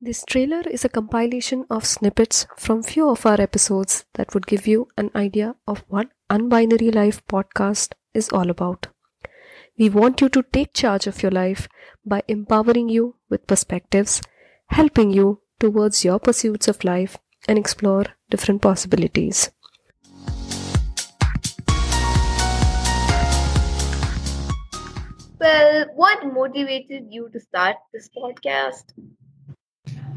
This trailer is a compilation of snippets from few of our episodes that would give you an idea of what Unbinary Life podcast is all about. We want you to take charge of your life by empowering you with perspectives, helping you towards your pursuits of life, and explore different possibilities. Well, what motivated you to start this podcast?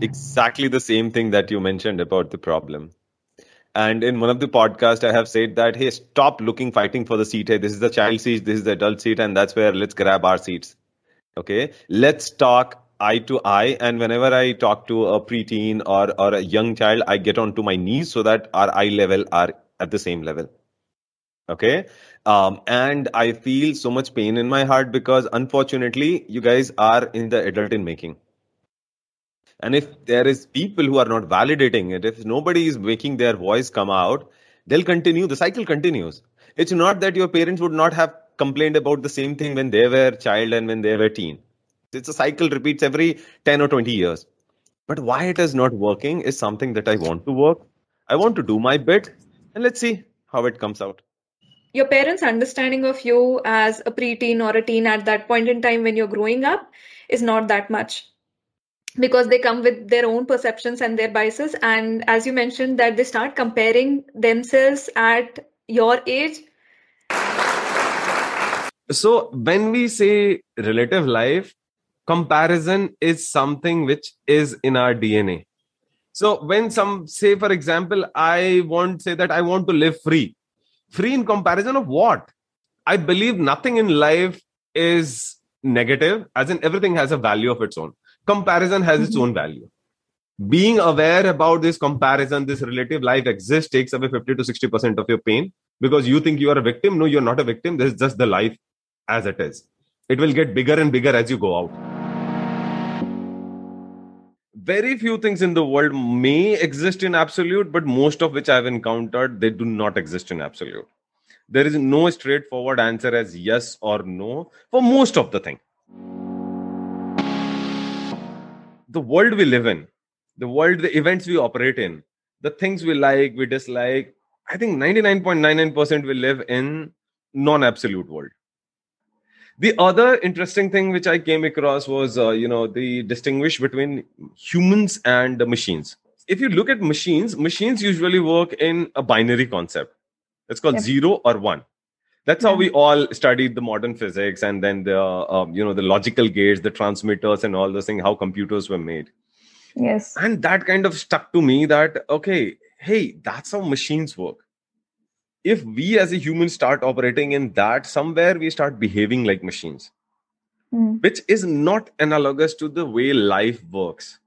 Exactly the same thing that you mentioned about the problem. And in one of the podcasts, I have said that, hey, stop looking, fighting for the seat. Hey, this is the child seat, this is the adult seat, and that's where let's grab our seats. Okay, let's talk eye to eye. And whenever I talk to a preteen or, or a young child, I get onto my knees so that our eye level are at the same level. Okay, um, and I feel so much pain in my heart because unfortunately, you guys are in the adult in making and if there is people who are not validating it if nobody is making their voice come out they'll continue the cycle continues. It's not that your parents would not have complained about the same thing when they were child and when they were teen. It's a cycle repeats every 10 or 20 years. But why it is not working is something that i want to work. I want to do my bit and let's see how it comes out. Your parents understanding of you as a preteen or a teen at that point in time when you're growing up is not that much because they come with their own perceptions and their biases. And as you mentioned that they start comparing themselves at your age. So when we say relative life comparison is something which is in our dna so when some say for example i want say that i want to live free. Free in comparison of what? I believe nothing in life is negative as in everything has a value of its own comparison has its mm-hmm. own value. Being aware about this comparison this relative life exists takes away 50 to 60 percent of your pain because you think you are a victim. No you're not a victim. This is just the life as it is. It will get bigger and bigger as you go out. Very few things in the world may exist in absolute but most of which i've encountered they do not exist in absolute. There is no straightforward answer as yes or no for most of the thing the world we live in, the world, the events we operate in, the things we like, we dislike, I think 99.99% we live in non-absolute world. The other interesting thing which I came across was, uh, you know, the distinguish between humans and the machines. If you look at machines, machines usually work in a binary concept. It's called yep. zero or one that's how we all studied the modern physics and then the um, you know the logical gates the transmitters and all those things how computers were made. Yes. And that kind of stuck to me that okay hey that's how machines work. If we as a human start operating in that somewhere we start behaving like machines mm. which is not analogous to the way life works.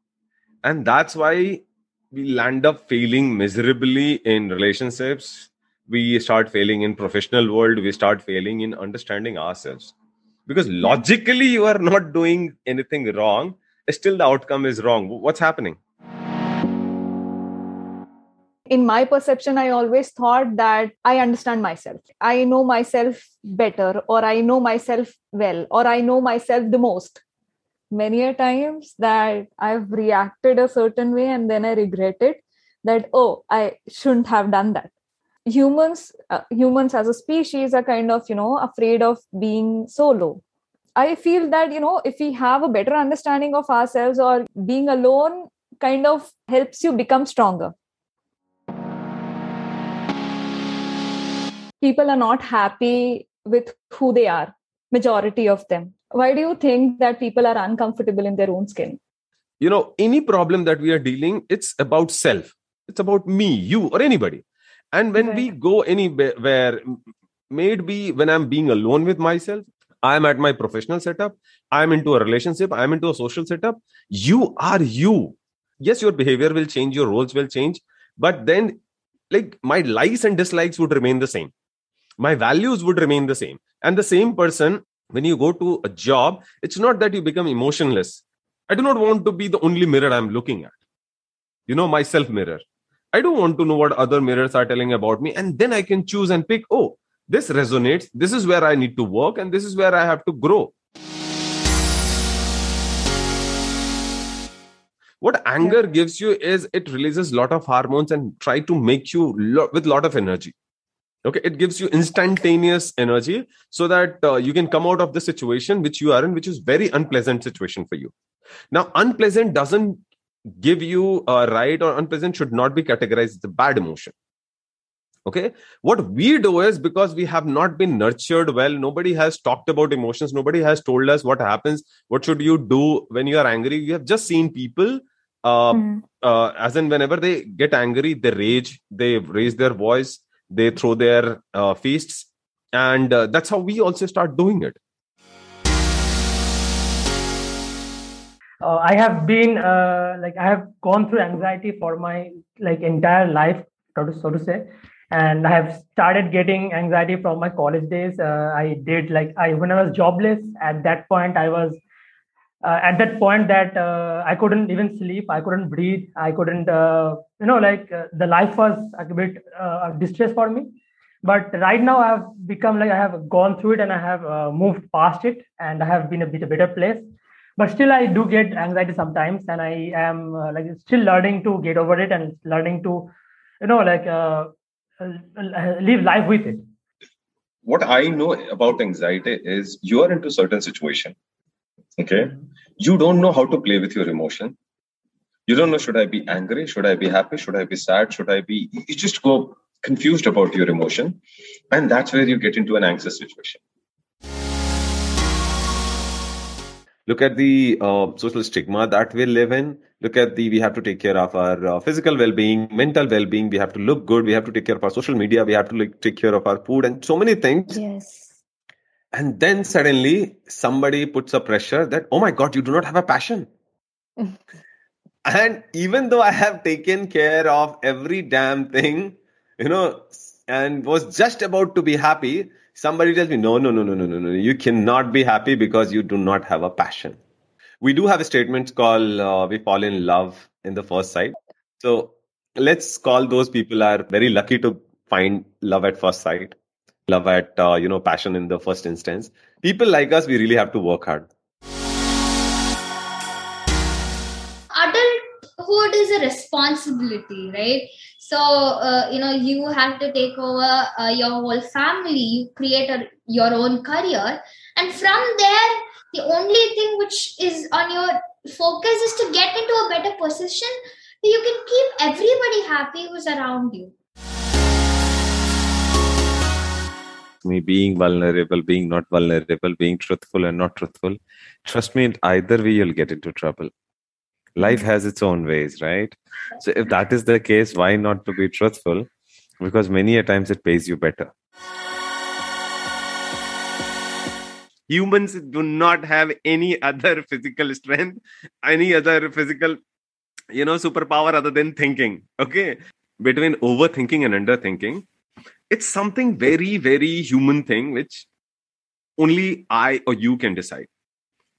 And that's why we land up failing miserably in relationships we start failing in professional world we start failing in understanding ourselves. Because logically you are not doing anything wrong still the outcome is wrong. What's happening? In my perception i always thought that i understand myself. I know myself better or i know myself well or i know myself the most. Many a times that i've reacted a certain way and then i regretted that oh i shouldn't have done that humans uh, humans as a species are kind of you know afraid of being solo i feel that you know if we have a better understanding of ourselves or being alone kind of helps you become stronger. People are not happy with who they are majority of them. Why do you think that people are uncomfortable in their own skin? You know any problem that we are dealing it's about self. It's about me you or anybody and when right. we go anywhere may it be when i'm being alone with myself i'm at my professional setup i'm into a relationship i'm into a social setup you are you. Yes your behavior will change your roles will change but then like my likes and dislikes would remain the same. My values would remain the same. And the same person when you go to a job it's not that you become emotionless. I do not want to be the only mirror i'm looking at. You know my self mirror I don't want to know what other mirrors are telling about me. And then I can choose and pick, oh, this resonates. This is where I need to work and this is where I have to grow. what anger gives you is it releases a lot of hormones and try to make you lo- with a lot of energy okay it gives you instantaneous energy so that uh, you can come out of the situation which you are in which is very unpleasant situation for you now unpleasant doesn't give you a right or unpleasant should not be categorized as a bad emotion. Okay? What we do is because we have not been nurtured well nobody has talked about emotions nobody has told us what happens what should you do when you are angry. You have just seen people uh, mm. uh, as in whenever they get angry they rage they raise their voice they throw their uh, fists and uh, that's how we also start doing it uh, i have been uh, like i have gone through anxiety for my like entire life so to say. And i have started getting anxiety from my college days. Uh, i did like i when i was jobless at that point i was uh, at that point that uh, i couldn't even sleep i couldn't breathe i couldn't uh, you know like the life was a bit uh, distress for me. But right now i have become like i have gone through it and i have moved past it and i have been a bit a better place but still i do get anxiety sometimes and i am uh, like still learning to get over it and learning to you know like uh, uh, uh, live life with it. What i know about anxiety is you are into certain situation okay? Mm-hmm. You don't know how to play with your emotion. You don't know should i be angry? Should i be happy? Should i be sad? Should i be you just go confused about your emotion and that's where you get into an anxious situation look at the uh, social stigma that we live in. Look at the we have to take care of our uh, physical well-being mental well-being. We have to look good. We have to take care of our social media. We have to like, take care of our food and so many things. Yes. And then suddenly somebody puts a pressure that oh my god you do not have a passion. And even though i have taken care of every damn thing you know and was just about to be happy somebody tells me no no no no no no no you cannot be happy because you do not have a passion. We do have a statement called uh, we fall in love in the first sight. So let's call those people are very lucky to find love at first sight love at uh, you know passion in the first instance. People like us we really have to work hard is a responsibility right? So uh, you know you have to take over uh, your whole family you create a, your own career and from there the only thing which is on your focus is to get into a better position so you can keep everybody happy who's around you. Me being vulnerable being not vulnerable being truthful and not truthful. Trust me in either way you'll get into trouble life has its own ways right? So if that is the case why not to be truthful? Because many a times it pays you better. Humans do not have any other physical strength any other physical you know superpower other than thinking okay? Between overthinking and underthinking it's something very very human thing which only i or you can decide.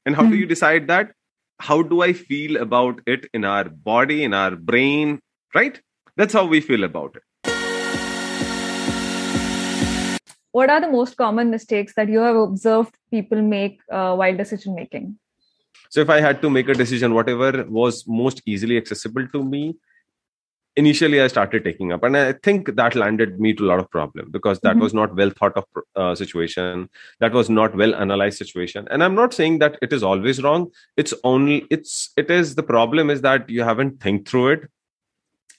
And how mm. do hmm. you decide that how do I feel about it in our body, in our brain, right? That's how we feel about it. What are the most common mistakes that you have observed people make uh, while decision making? So, if I had to make a decision, whatever was most easily accessible to me, initially i started taking up and i think that landed me to a lot of problem because that mm-hmm. was not well thought of uh, situation. That was not well analyzed situation. And i'm not saying that it is always wrong. It's only it's it is the problem is that you haven't think through it.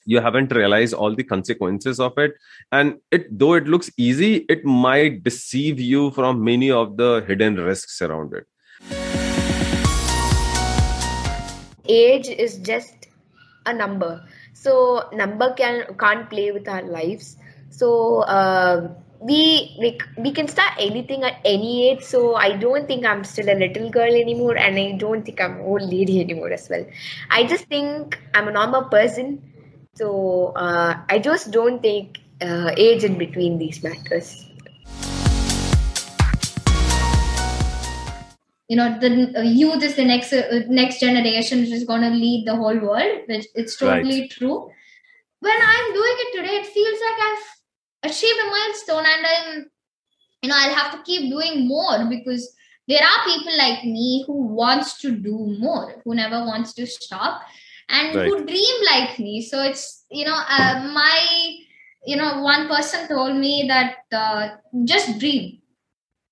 You haven't realized all the consequences of it. And it though it looks easy it might deceive you from many of the hidden risks around it. Age is just a number. So number can can't play with our lives. So uh, we, we we can start anything at any age. So i don't think i'm still a little girl anymore and i don't think i'm old lady anymore as well. I just think i'm a normal person. So uh, i just don't take uh, age in between these matters you know the uh, youth is the next uh, next generation which is going to lead the whole world which it's totally right. true when i'm doing it today it feels like i've achieved a milestone and i'm you know i'll have to keep doing more because there are people like me who wants to do more who never wants to stop and Right. who dream like me so it's you know uh, my you know one person told me that uh, just dream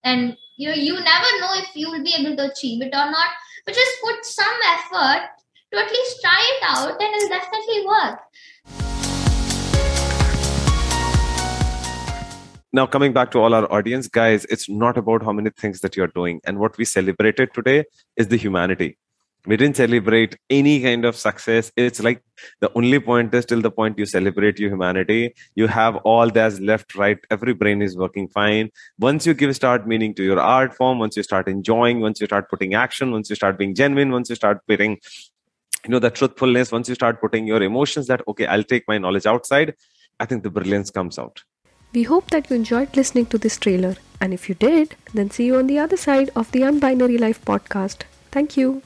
and you know you never know if you will be able to achieve it or not but just put some effort to at least try it out and it'll definitely work. Now coming back to all our audience guys it's not about how many things that you're doing. And what we celebrated today is the humanity we didn't celebrate any kind of success. It's like the only point is till the point you celebrate your humanity. You have all that's left right. Every brain is working fine. Once you give start meaning to your art form once you start enjoying once you start putting action once you start being genuine once you start putting you know the truthfulness once you start putting your emotions that okay i'll take my knowledge outside i think the brilliance comes out. We hope that you enjoyed listening to this trailer, and if you did, then see you on the other side of the Unbinary Life podcast. Thank you.